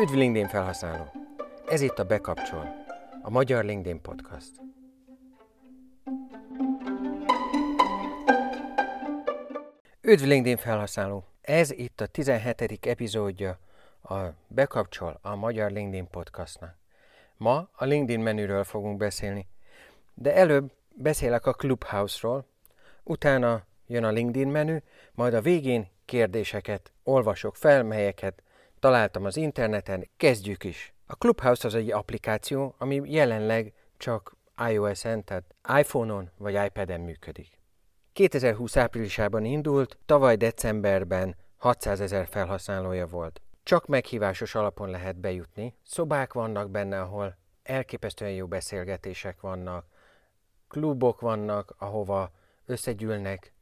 Üdv LinkedIn felhasználó! Ez itt a Bekapcsol, a Magyar LinkedIn Podcast. Üdv LinkedIn felhasználó! Ez itt a 17. epizódja a Bekapcsol, a Magyar LinkedIn Podcastnak. Ma a LinkedIn menüről fogunk beszélni, de előbb beszélek a Clubhouse-ról, utána jön a LinkedIn menü, majd a végén kérdéseket olvasok fel, melyeket találtam az interneten, kezdjük is. A Clubhouse az egy applikáció, ami jelenleg csak iOS-en, tehát iPhone-on vagy iPad-en működik. 2020 áprilisában indult, tavaly decemberben 600 ezer felhasználója volt. Csak meghívásos alapon lehet bejutni. Szobák vannak benne, ahol elképesztően jó beszélgetések vannak, klubok vannak, ahova összegyűlnek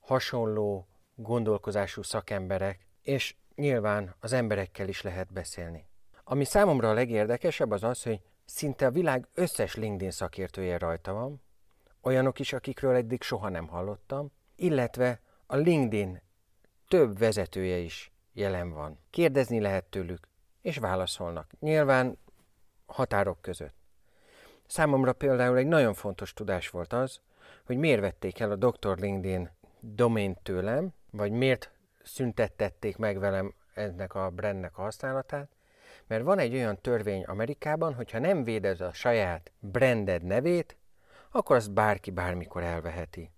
hasonló gondolkozású szakemberek, és nyilván az emberekkel is lehet beszélni. Ami számomra a legérdekesebb az az, hogy szinte a világ összes LinkedIn szakértője rajta van, olyanok is, akikről eddig soha nem hallottam, illetve a LinkedIn több vezetője is jelen van. Kérdezni lehet tőlük, és válaszolnak. Nyilván határok között. Számomra például egy nagyon fontos tudás volt az, hogy miért vették el a Dr. LinkedIn domain tőlem, vagy miért szüntettették meg velem ennek a brandnek a használatát, mert van egy olyan törvény Amerikában, hogyha nem véded a saját branded nevét, akkor azt bárki bármikor elveheti.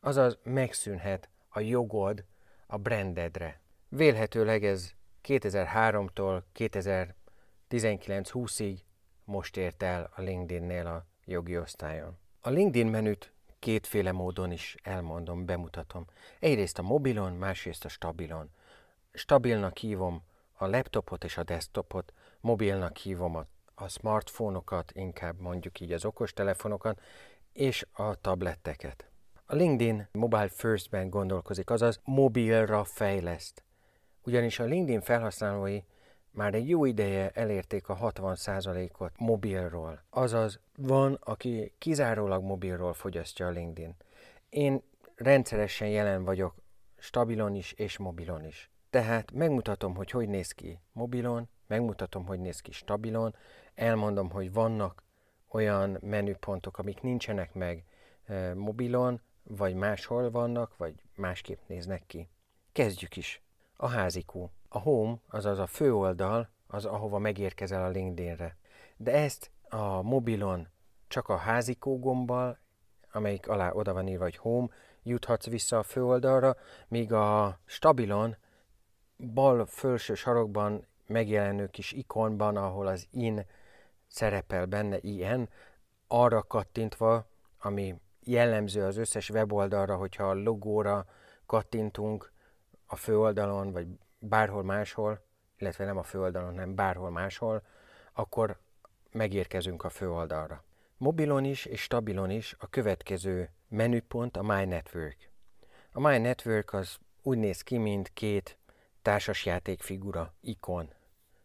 Azaz megszűnhet a jogod a brandedre. Vélhetőleg ez 2003-tól 2019-20-ig most ért el a LinkedIn-nél a jogi osztályon. A LinkedIn menüt kétféle módon is elmondom, bemutatom. Egyrészt a mobilon, másrészt a stabilon. Stabilnak hívom a laptopot és a desktopot, mobilnak hívom a, a smartfónokat, inkább mondjuk így az okostelefonokat, és a tabletteket. A LinkedIn Mobile First-ben gondolkozik, azaz mobilra fejleszt. Ugyanis a LinkedIn felhasználói már egy jó ideje elérték a 60%-ot mobilról. Azaz van, aki kizárólag mobilról fogyasztja a LinkedIn. Én rendszeresen jelen vagyok stabilon is és mobilon is. Tehát megmutatom, hogy hogy néz ki mobilon, megmutatom, hogy néz ki stabilon, elmondom, hogy vannak olyan menüpontok, amik nincsenek meg e, mobilon, vagy máshol vannak, vagy másképp néznek ki. Kezdjük is. A házikó. A home, azaz a főoldal, az ahova megérkezel a LinkedInre. De ezt a mobilon csak a házikó gombbal, amelyik alá oda van írva, hogy home, juthatsz vissza a főoldalra, míg a stabilon bal felső sarokban megjelenő kis ikonban, ahol az in szerepel benne, ilyen, arra kattintva, ami jellemző az összes weboldalra, hogyha a logóra kattintunk a főoldalon, vagy bárhol máshol, illetve nem a főoldalon, hanem bárhol máshol, akkor megérkezünk a főoldalra. Mobilon is és stabilon is a következő menüpont a My Network. A My Network az úgy néz ki, mint két társasjáték figura, ikon,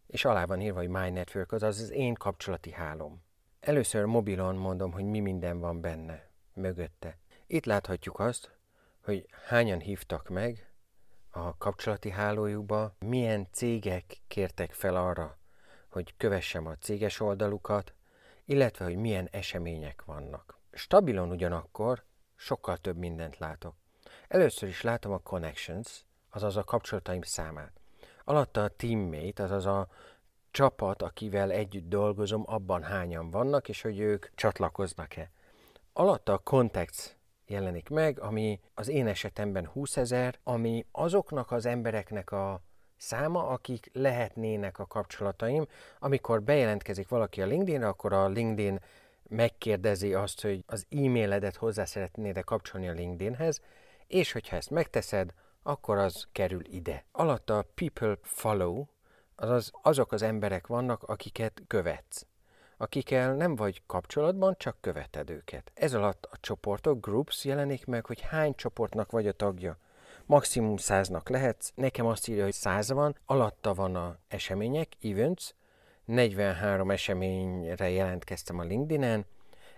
és alá van írva, hogy My Network, azaz az én kapcsolati hálom. Először mobilon mondom, hogy mi minden van benne, mögötte. Itt láthatjuk azt, hogy hányan hívtak meg, a kapcsolati hálójukba, milyen cégek kértek fel arra, hogy kövessem a céges oldalukat, illetve hogy milyen események vannak. Stabilon ugyanakkor sokkal több mindent látok. Először is látom a connections, azaz a kapcsolataim számát. Alatta a teammate, azaz a csapat, akivel együtt dolgozom, abban hányan vannak, és hogy ők csatlakoznak-e. Alatta a contacts jelenik meg, ami az én esetemben 20 ezer, ami azoknak az embereknek a száma, akik lehetnének a kapcsolataim. Amikor bejelentkezik valaki a LinkedInre, akkor a LinkedIn megkérdezi azt, hogy az e-mailedet hozzá szeretnéd kapcsolni a LinkedInhez, és hogyha ezt megteszed, akkor az kerül ide. Alatta a people follow, azaz azok az emberek vannak, akiket követsz akikkel nem vagy kapcsolatban, csak követed őket. Ez alatt a csoportok, groups jelenik meg, hogy hány csoportnak vagy a tagja. Maximum száznak lehetsz, nekem azt írja, hogy száz van, alatta van a események, events, 43 eseményre jelentkeztem a LinkedIn-en,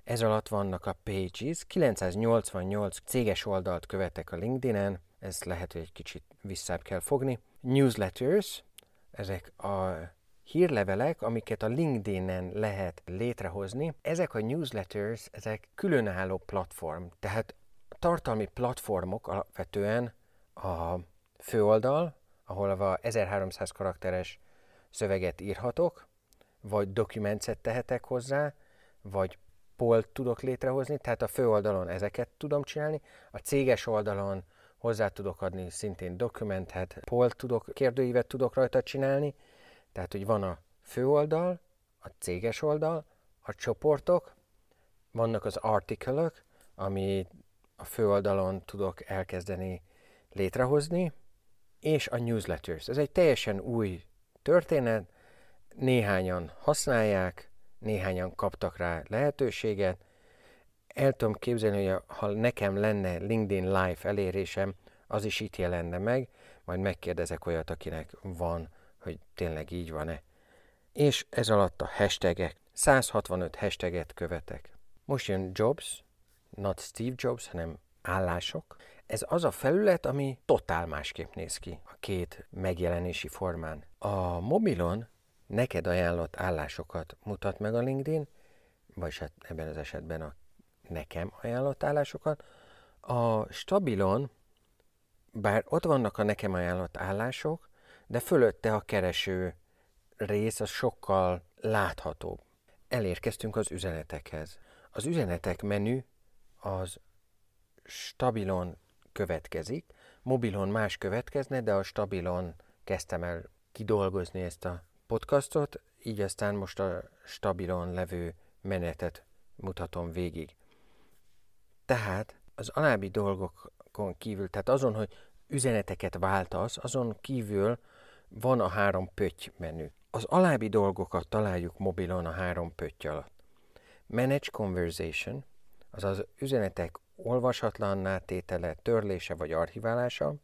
ez alatt vannak a pages, 988 céges oldalt követek a LinkedIn-en, ez lehet, hogy egy kicsit visszább kell fogni. Newsletters, ezek a hírlevelek, amiket a LinkedIn-en lehet létrehozni. Ezek a newsletters, ezek különálló platform, tehát tartalmi platformok alapvetően a főoldal, ahol a 1300 karakteres szöveget írhatok, vagy dokumentet tehetek hozzá, vagy polt tudok létrehozni, tehát a főoldalon ezeket tudom csinálni, a céges oldalon hozzá tudok adni szintén dokumentet, polt tudok, kérdőívet tudok rajta csinálni, tehát hogy van a főoldal, a céges oldal, a csoportok, vannak az artikelök, ami a főoldalon tudok elkezdeni létrehozni, és a newsletters. Ez egy teljesen új történet, néhányan használják, néhányan kaptak rá lehetőséget. El tudom képzelni, hogy ha nekem lenne LinkedIn Live elérésem, az is itt jelenne meg, majd megkérdezek olyat, akinek van, hogy tényleg így van-e. És ez alatt a hashtagek, 165 hashtaget követek. Most jön Jobs, not Steve Jobs, hanem állások. Ez az a felület, ami totál másképp néz ki a két megjelenési formán. A mobilon neked ajánlott állásokat mutat meg a LinkedIn, vagy hát ebben az esetben a nekem ajánlott állásokat. A stabilon, bár ott vannak a nekem ajánlott állások, de fölötte a kereső rész az sokkal láthatóbb. Elérkeztünk az üzenetekhez. Az üzenetek menü az stabilon következik, mobilon más következne, de a stabilon kezdtem el kidolgozni ezt a podcastot, így aztán most a stabilon levő menetet mutatom végig. Tehát az alábbi dolgokon kívül, tehát azon, hogy üzeneteket váltasz, azon kívül van a három pötty menü. Az alábbi dolgokat találjuk mobilon a három pötty alatt. Manage Conversation, azaz üzenetek olvashatlanná tétele, törlése vagy archiválása,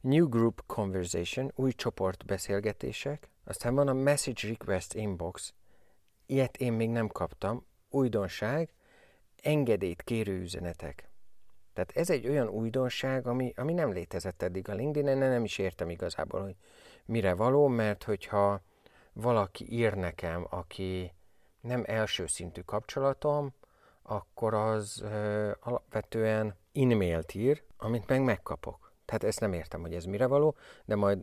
New Group Conversation, új csoport beszélgetések, aztán van a Message Request Inbox, ilyet én még nem kaptam, újdonság, engedélyt kérő üzenetek. Tehát ez egy olyan újdonság, ami, ami nem létezett eddig a LinkedIn-en, nem is értem igazából, hogy mire való, mert hogyha valaki ír nekem, aki nem első szintű kapcsolatom, akkor az ö, alapvetően e-mailt ír, amit meg megkapok. Tehát ezt nem értem, hogy ez mire való, de majd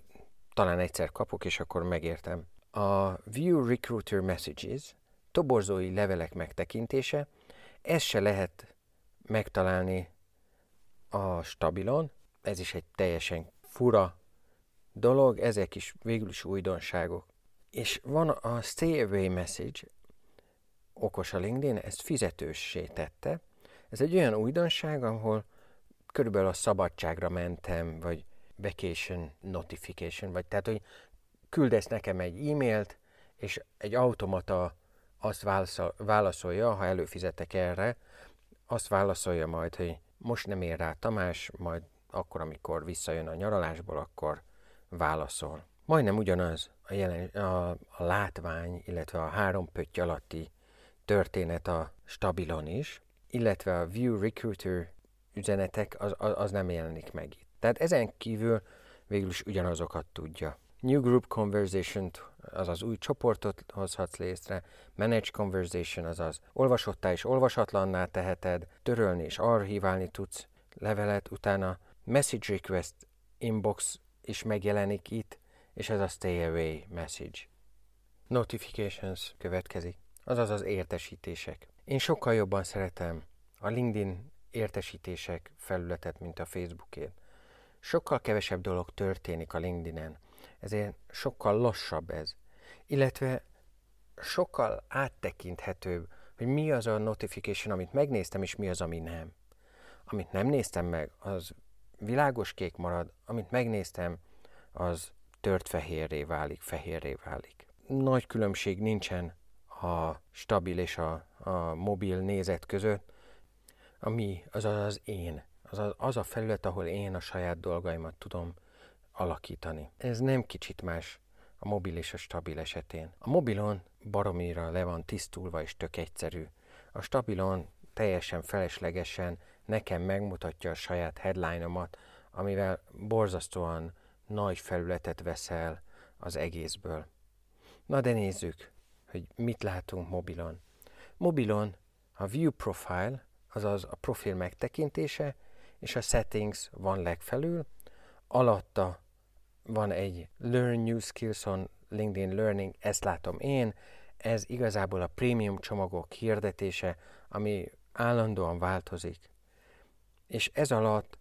talán egyszer kapok, és akkor megértem. A View Recruiter Messages, toborzói levelek megtekintése, ez se lehet megtalálni a stabilon, ez is egy teljesen fura dolog, ezek is végül is újdonságok. És van a Stay Away Message, okos a LinkedIn, ezt fizetőssé tette. Ez egy olyan újdonság, ahol körülbelül a szabadságra mentem, vagy vacation notification, vagy tehát, hogy küldesz nekem egy e-mailt, és egy automata azt válaszolja, ha előfizetek erre, azt válaszolja majd, hogy most nem ér rá Tamás, majd akkor, amikor visszajön a nyaralásból, akkor válaszol. Majdnem ugyanaz a, jelen, a, a látvány, illetve a három pötty alatti történet a stabilon is, illetve a View Recruiter üzenetek, az, az, nem jelenik meg itt. Tehát ezen kívül végül is ugyanazokat tudja. New Group Conversation, azaz új csoportot hozhatsz létre, Manage Conversation, azaz olvasottá és olvasatlanná teheted, törölni és archiválni tudsz levelet, utána Message Request Inbox is megjelenik itt, és ez a Stay Away message. Notifications következik, azaz az értesítések. Én sokkal jobban szeretem a LinkedIn értesítések felületet, mint a Facebookét. Sokkal kevesebb dolog történik a LinkedIn-en, ezért sokkal lassabb ez. Illetve sokkal áttekinthetőbb, hogy mi az a notification, amit megnéztem, és mi az, ami nem. Amit nem néztem meg, az világos kék marad, amit megnéztem, az tört fehérré válik, fehérré válik. Nagy különbség nincsen a stabil és a, a mobil nézet között, ami az az én, az az a felület, ahol én a saját dolgaimat tudom alakítani. Ez nem kicsit más a mobil és a stabil esetén. A mobilon baromira le van tisztulva és tök egyszerű. A stabilon teljesen feleslegesen nekem megmutatja a saját headline-omat, amivel borzasztóan nagy felületet veszel az egészből. Na de nézzük, hogy mit látunk mobilon. Mobilon a View Profile, azaz a profil megtekintése, és a Settings van legfelül, alatta van egy Learn New Skills on LinkedIn Learning, ezt látom én, ez igazából a prémium csomagok hirdetése, ami állandóan változik. És ez alatt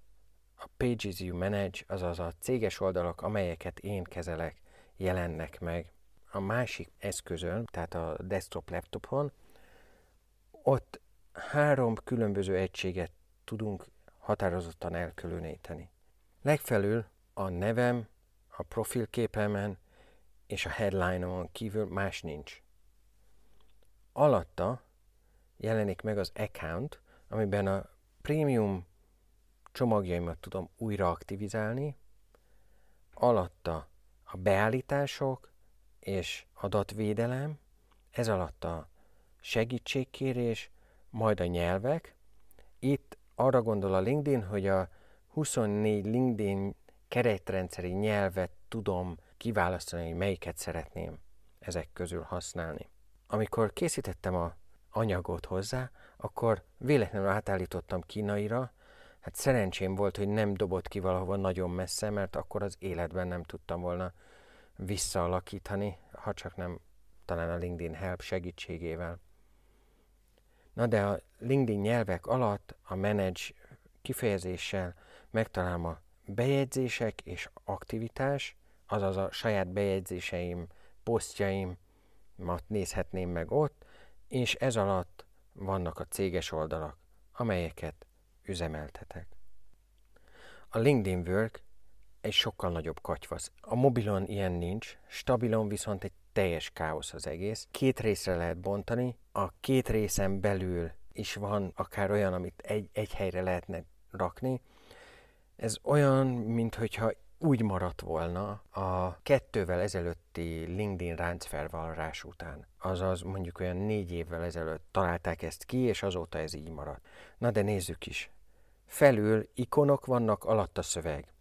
a Pages You Manage, azaz a céges oldalak, amelyeket én kezelek, jelennek meg. A másik eszközön, tehát a desktop laptopon, ott három különböző egységet tudunk határozottan elkülöníteni. Legfelül a nevem, a profilképemen és a headline-on kívül más nincs. Alatta jelenik meg az account, amiben a premium csomagjaimat tudom újra aktivizálni, alatta a beállítások és adatvédelem, ez alatt a segítségkérés, majd a nyelvek. Itt arra gondol a LinkedIn, hogy a 24 LinkedIn keretrendszeri nyelvet tudom kiválasztani, hogy melyiket szeretném ezek közül használni. Amikor készítettem a anyagot hozzá, akkor véletlenül átállítottam kínaira, hát szerencsém volt, hogy nem dobott ki valahova nagyon messze, mert akkor az életben nem tudtam volna visszaalakítani, ha csak nem talán a LinkedIn Help segítségével. Na de a LinkedIn nyelvek alatt a manage kifejezéssel megtalálom a bejegyzések és aktivitás, azaz a saját bejegyzéseim, posztjaimat nézhetném meg ott, és ez alatt vannak a céges oldalak, amelyeket üzemeltetek. A LinkedIn Work egy sokkal nagyobb katyvasz. A mobilon ilyen nincs, stabilon viszont egy teljes káosz az egész. Két részre lehet bontani, a két részen belül is van akár olyan, amit egy, egy helyre lehetne rakni. Ez olyan, mintha úgy maradt volna a kettővel ezelőtti LinkedIn ráncfelvallás után. Azaz mondjuk olyan négy évvel ezelőtt találták ezt ki, és azóta ez így maradt. Na de nézzük is. Felül ikonok vannak, alatt a szöveg.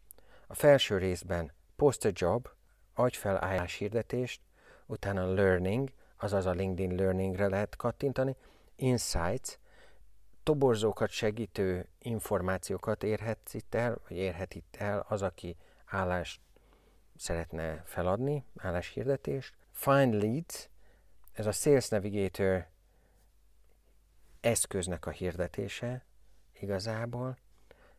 A felső részben Post a Job, adj fel álláshirdetést, utána Learning, azaz a LinkedIn Learningre lehet kattintani, Insights, toborzókat segítő információkat érhet itt el, vagy érhet itt el az, aki állást szeretne feladni, álláshirdetést. Find Leads, ez a Sales Navigator eszköznek a hirdetése igazából.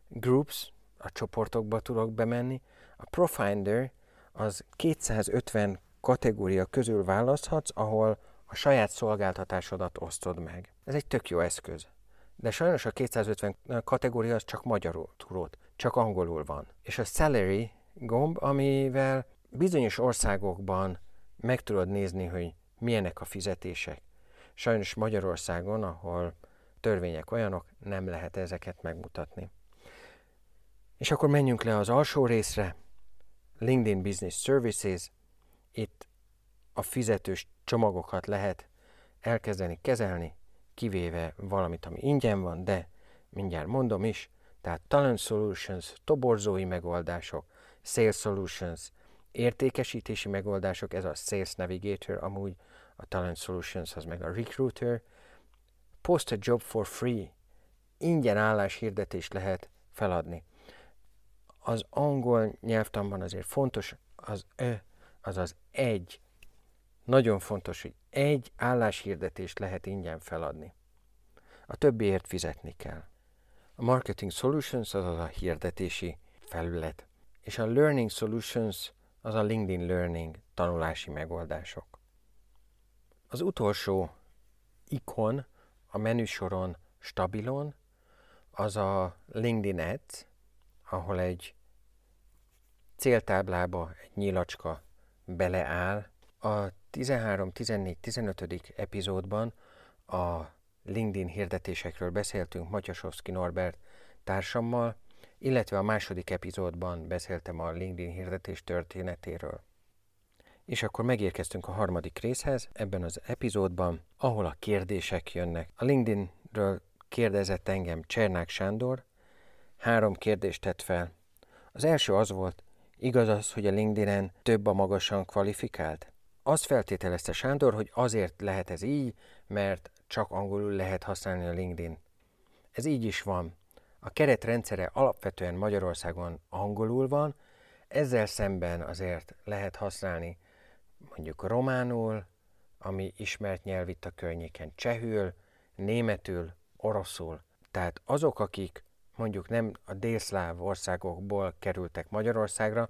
Groups, a csoportokba tudok bemenni. A Profinder az 250 kategória közül választhatsz, ahol a saját szolgáltatásodat osztod meg. Ez egy tök jó eszköz. De sajnos a 250 kategória az csak magyarul tudod, csak angolul van. És a salary gomb, amivel bizonyos országokban meg tudod nézni, hogy milyenek a fizetések. Sajnos Magyarországon, ahol törvények olyanok, nem lehet ezeket megmutatni. És akkor menjünk le az alsó részre, LinkedIn Business Services. Itt a fizetős csomagokat lehet elkezdeni kezelni, kivéve valamit, ami ingyen van, de mindjárt mondom is, tehát Talent Solutions, toborzói megoldások, Sales Solutions, értékesítési megoldások, ez a Sales Navigator, amúgy a Talent Solutions az meg a Recruiter, Post a Job for Free, ingyen álláshirdetést lehet feladni. Az angol nyelvtanban azért fontos az ö, az az egy. Nagyon fontos, hogy egy álláshirdetést lehet ingyen feladni. A többiért fizetni kell. A Marketing Solutions az a hirdetési felület, és a Learning Solutions az a LinkedIn Learning tanulási megoldások. Az utolsó ikon a menüsoron stabilon az a LinkedIn Ads, ahol egy céltáblába egy nyilacska beleáll. A 13, 14, 15. epizódban a LinkedIn hirdetésekről beszéltünk Matyasovszki Norbert társammal, illetve a második epizódban beszéltem a LinkedIn hirdetés történetéről. És akkor megérkeztünk a harmadik részhez ebben az epizódban, ahol a kérdések jönnek. A LinkedInről kérdezett engem Csernák Sándor, három kérdést tett fel. Az első az volt, igaz az, hogy a LinkedIn-en több a magasan kvalifikált? azt feltételezte Sándor, hogy azért lehet ez így, mert csak angolul lehet használni a LinkedIn. Ez így is van. A keretrendszere alapvetően Magyarországon angolul van, ezzel szemben azért lehet használni mondjuk románul, ami ismert nyelv itt a környéken, csehül, németül, oroszul. Tehát azok, akik mondjuk nem a délszláv országokból kerültek Magyarországra,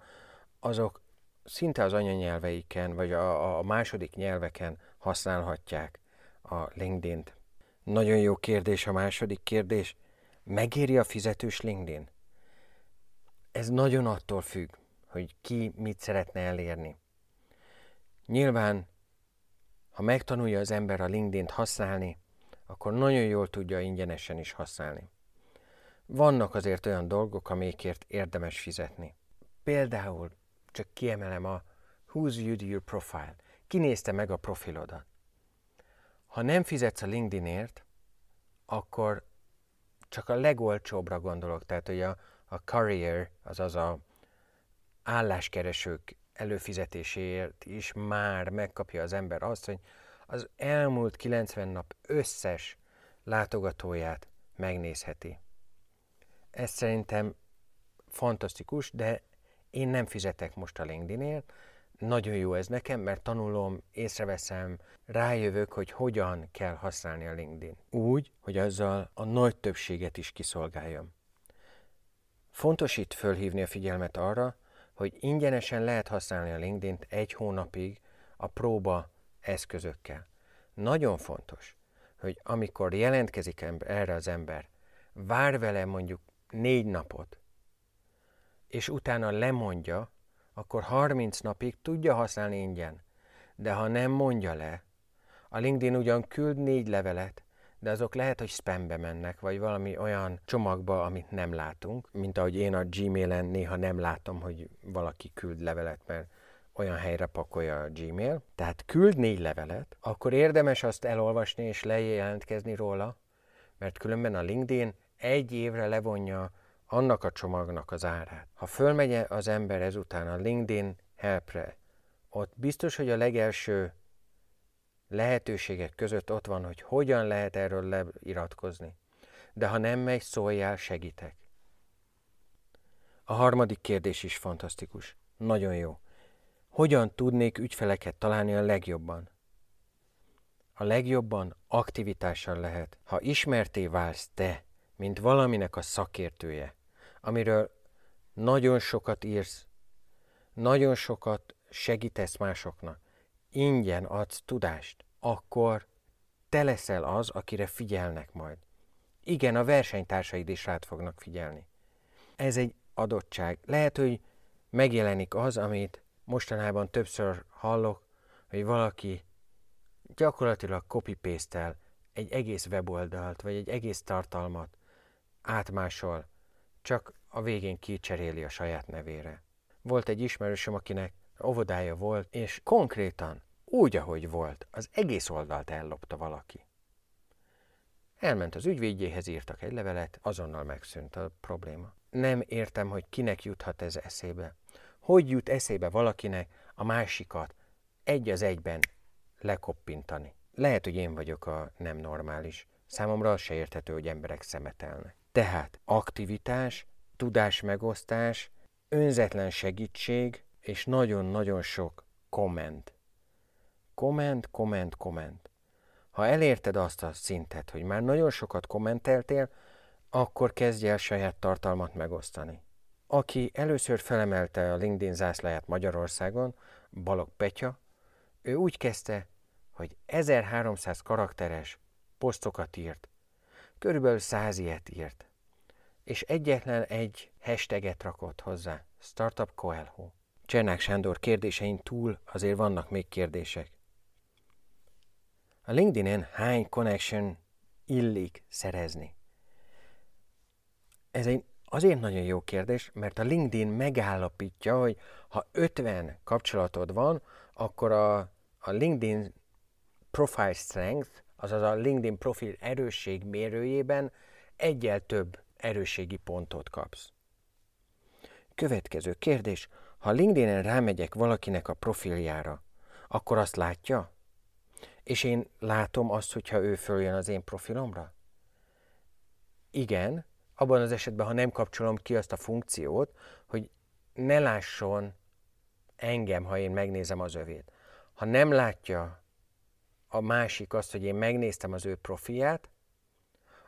azok szinte az anyanyelveiken, vagy a, a második nyelveken használhatják a LinkedIn-t. Nagyon jó kérdés a második kérdés. Megéri a fizetős LinkedIn? Ez nagyon attól függ, hogy ki mit szeretne elérni. Nyilván, ha megtanulja az ember a LinkedIn-t használni, akkor nagyon jól tudja ingyenesen is használni. Vannak azért olyan dolgok, amikért érdemes fizetni. Például csak kiemelem a Who's Viewed Your Profile. Kinézte meg a profilodat. Ha nem fizetsz a LinkedInért, akkor csak a legolcsóbbra gondolok, tehát hogy a, a career, azaz a álláskeresők előfizetéséért is már megkapja az ember azt, hogy az elmúlt 90 nap összes látogatóját megnézheti. Ez szerintem fantasztikus, de én nem fizetek most a LinkedInért, nagyon jó ez nekem, mert tanulom, észreveszem, rájövök, hogy hogyan kell használni a LinkedIn. Úgy, hogy azzal a nagy többséget is kiszolgáljam. Fontos itt fölhívni a figyelmet arra, hogy ingyenesen lehet használni a LinkedIn-t egy hónapig a próba eszközökkel. Nagyon fontos, hogy amikor jelentkezik erre az ember, vár vele mondjuk négy napot, és utána lemondja, akkor 30 napig tudja használni ingyen. De ha nem mondja le, a LinkedIn ugyan küld négy levelet, de azok lehet, hogy spambe mennek, vagy valami olyan csomagba, amit nem látunk, mint ahogy én a Gmailen néha nem látom, hogy valaki küld levelet, mert olyan helyre pakolja a Gmail. Tehát küld négy levelet, akkor érdemes azt elolvasni és lejelentkezni róla, mert különben a LinkedIn egy évre levonja annak a csomagnak az árát. Ha fölmegy az ember ezután a LinkedIn helpre, ott biztos, hogy a legelső lehetőségek között ott van, hogy hogyan lehet erről leiratkozni. De ha nem megy, szóljál, segítek. A harmadik kérdés is fantasztikus. Nagyon jó. Hogyan tudnék ügyfeleket találni a legjobban? A legjobban aktivitással lehet. Ha ismerté válsz te, mint valaminek a szakértője, amiről nagyon sokat írsz, nagyon sokat segítesz másoknak, ingyen adsz tudást, akkor te leszel az, akire figyelnek majd. Igen, a versenytársaid is rád fognak figyelni. Ez egy adottság. Lehet, hogy megjelenik az, amit mostanában többször hallok, hogy valaki gyakorlatilag copy egy egész weboldalt, vagy egy egész tartalmat átmásol, csak a végén kicseréli a saját nevére. Volt egy ismerősöm, akinek óvodája volt, és konkrétan úgy, ahogy volt, az egész oldalt ellopta valaki. Elment az ügyvédjéhez, írtak egy levelet, azonnal megszűnt a probléma. Nem értem, hogy kinek juthat ez eszébe. Hogy jut eszébe valakinek a másikat egy az egyben lekoppintani? Lehet, hogy én vagyok a nem normális. Számomra az se érthető, hogy emberek szemetelnek. Tehát aktivitás, tudásmegosztás, önzetlen segítség és nagyon-nagyon sok komment. Komment, komment, komment. Ha elérted azt a szintet, hogy már nagyon sokat kommenteltél, akkor kezdj el saját tartalmat megosztani. Aki először felemelte a LinkedIn zászláját Magyarországon, Balog Petya, ő úgy kezdte, hogy 1300 karakteres posztokat írt, körülbelül 100 ilyet írt és egyetlen egy hashtaget rakott hozzá, Startup Coelho. Csernák Sándor kérdésein túl azért vannak még kérdések. A LinkedIn-en hány connection illik szerezni? Ez egy azért nagyon jó kérdés, mert a LinkedIn megállapítja, hogy ha 50 kapcsolatod van, akkor a, a LinkedIn Profile Strength, azaz a LinkedIn profil erősség mérőjében egyel több erősségi pontot kapsz. Következő kérdés. Ha LinkedIn-en rámegyek valakinek a profiljára, akkor azt látja? És én látom azt, hogyha ő följön az én profilomra? Igen, abban az esetben, ha nem kapcsolom ki azt a funkciót, hogy ne lásson engem, ha én megnézem az övét. Ha nem látja a másik azt, hogy én megnéztem az ő profilját,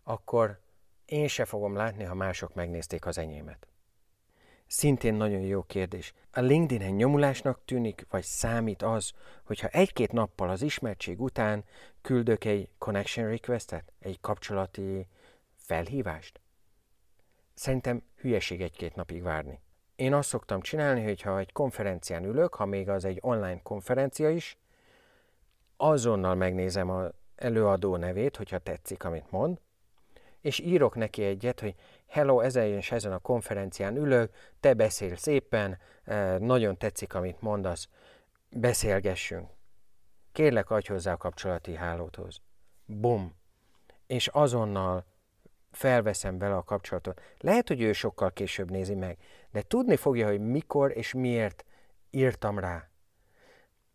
akkor én se fogom látni, ha mások megnézték az enyémet. Szintén nagyon jó kérdés. A LinkedIn-en nyomulásnak tűnik, vagy számít az, hogyha egy-két nappal az ismertség után küldök egy connection requestet, egy kapcsolati felhívást? Szerintem hülyeség egy-két napig várni. Én azt szoktam csinálni, hogy ha egy konferencián ülök, ha még az egy online konferencia is, azonnal megnézem az előadó nevét, hogyha tetszik, amit mond, és írok neki egyet, hogy hello, ezen és ezen a konferencián ülök, te beszél szépen, eh, nagyon tetszik, amit mondasz, beszélgessünk. Kérlek, adj hozzá a kapcsolati hálóthoz. Bum! És azonnal felveszem vele a kapcsolatot. Lehet, hogy ő sokkal később nézi meg, de tudni fogja, hogy mikor és miért írtam rá.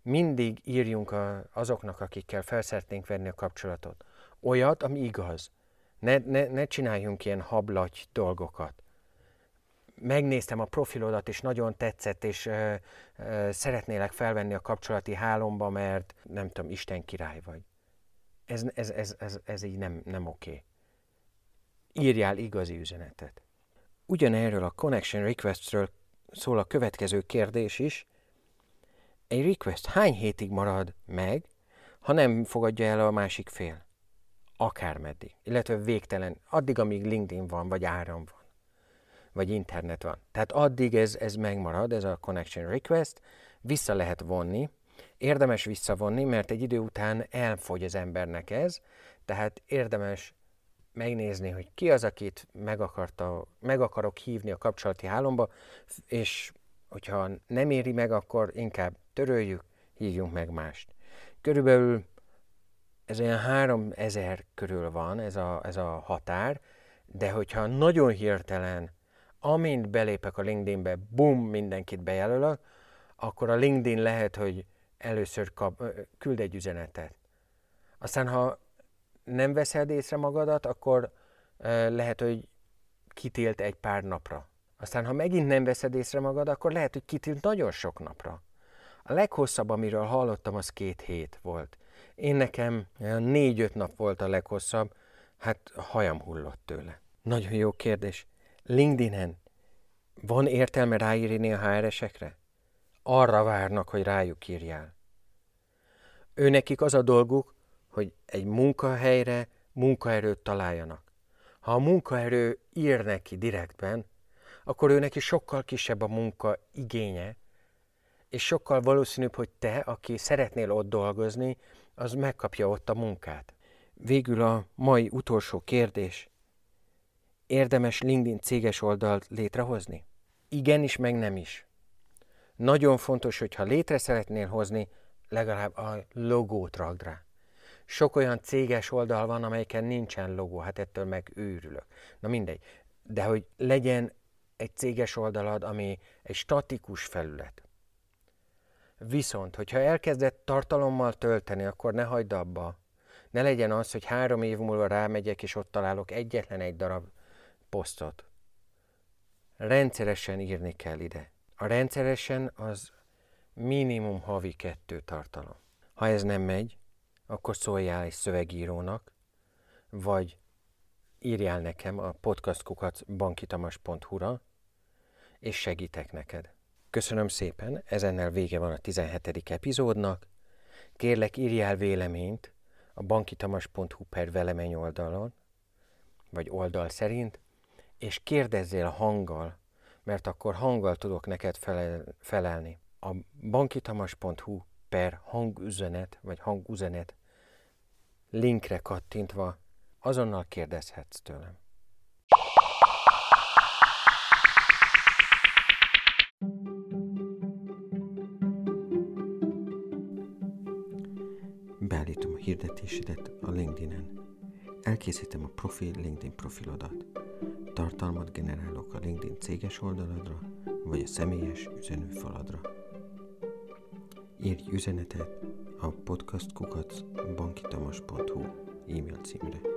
Mindig írjunk azoknak, akikkel felszeretnénk venni a kapcsolatot. Olyat, ami igaz. Ne, ne, ne csináljunk ilyen hablaty dolgokat. Megnéztem a profilodat, és nagyon tetszett, és ö, ö, szeretnélek felvenni a kapcsolati hálomba, mert nem tudom, Isten király vagy. Ez, ez, ez, ez, ez így nem, nem oké. Írjál igazi üzenetet. Ugyanerről a connection requestről szól a következő kérdés is. Egy request hány hétig marad meg, ha nem fogadja el a másik fél? Akármeddig. Illetve végtelen. Addig, amíg LinkedIn van, vagy áram van. Vagy internet van. Tehát addig ez, ez megmarad, ez a connection request. Vissza lehet vonni. Érdemes visszavonni, mert egy idő után elfogy az embernek ez, tehát érdemes megnézni, hogy ki az, akit meg, akarta, meg akarok hívni a kapcsolati hálomba, és hogyha nem éri meg, akkor inkább töröljük, hívjunk meg mást. Körülbelül ez olyan 3000 körül van ez a, ez a határ, de hogyha nagyon hirtelen, amint belépek a LinkedInbe, bum, mindenkit bejelölök, akkor a LinkedIn lehet, hogy először kap, küld egy üzenetet. Aztán, ha nem veszed észre magadat, akkor lehet, hogy kitilt egy pár napra. Aztán, ha megint nem veszed észre magad, akkor lehet, hogy kitilt nagyon sok napra. A leghosszabb, amiről hallottam, az két hét volt. Én nekem négy-öt nap volt a leghosszabb, hát hajam hullott tőle. Nagyon jó kérdés. LinkedIn-en van értelme ráírni a HR-esekre? Arra várnak, hogy rájuk írjál. Ő nekik az a dolguk, hogy egy munkahelyre munkaerőt találjanak. Ha a munkaerő ír neki direktben, akkor ő neki sokkal kisebb a munka igénye, és sokkal valószínűbb, hogy te, aki szeretnél ott dolgozni, az megkapja ott a munkát. Végül a mai utolsó kérdés. Érdemes LinkedIn céges oldalt létrehozni? Igenis, meg nem is. Nagyon fontos, hogy ha létre szeretnél hozni, legalább a logót ragd rá. Sok olyan céges oldal van, amelyeken nincsen logó, hát ettől meg őrülök. Na mindegy. De hogy legyen egy céges oldalad, ami egy statikus felület. Viszont, hogyha elkezdett tartalommal tölteni, akkor ne hagyd abba. Ne legyen az, hogy három év múlva rámegyek, és ott találok egyetlen egy darab posztot. Rendszeresen írni kell ide. A rendszeresen az minimum havi kettő tartalom. Ha ez nem megy, akkor szóljál egy szövegírónak, vagy írjál nekem a podcastkukat bankitamas.hu-ra, és segítek neked. Köszönöm szépen, ezennel vége van a 17. epizódnak. Kérlek, írjál véleményt a bankitamas.hu per velemeny oldalon, vagy oldal szerint, és kérdezzél hanggal, mert akkor hanggal tudok neked felel, felelni. A bankitamas.hu per hangüzenet, vagy hangüzenet linkre kattintva azonnal kérdezhetsz tőlem. Hirdetésedet a LinkedIn-en. Elkészítem a profil LinkedIn profilodat. Tartalmat generálok a LinkedIn céges oldaladra, vagy a személyes üzenőfaladra írj üzenetet a podcastkukac bankitamas.hu e-mail címre.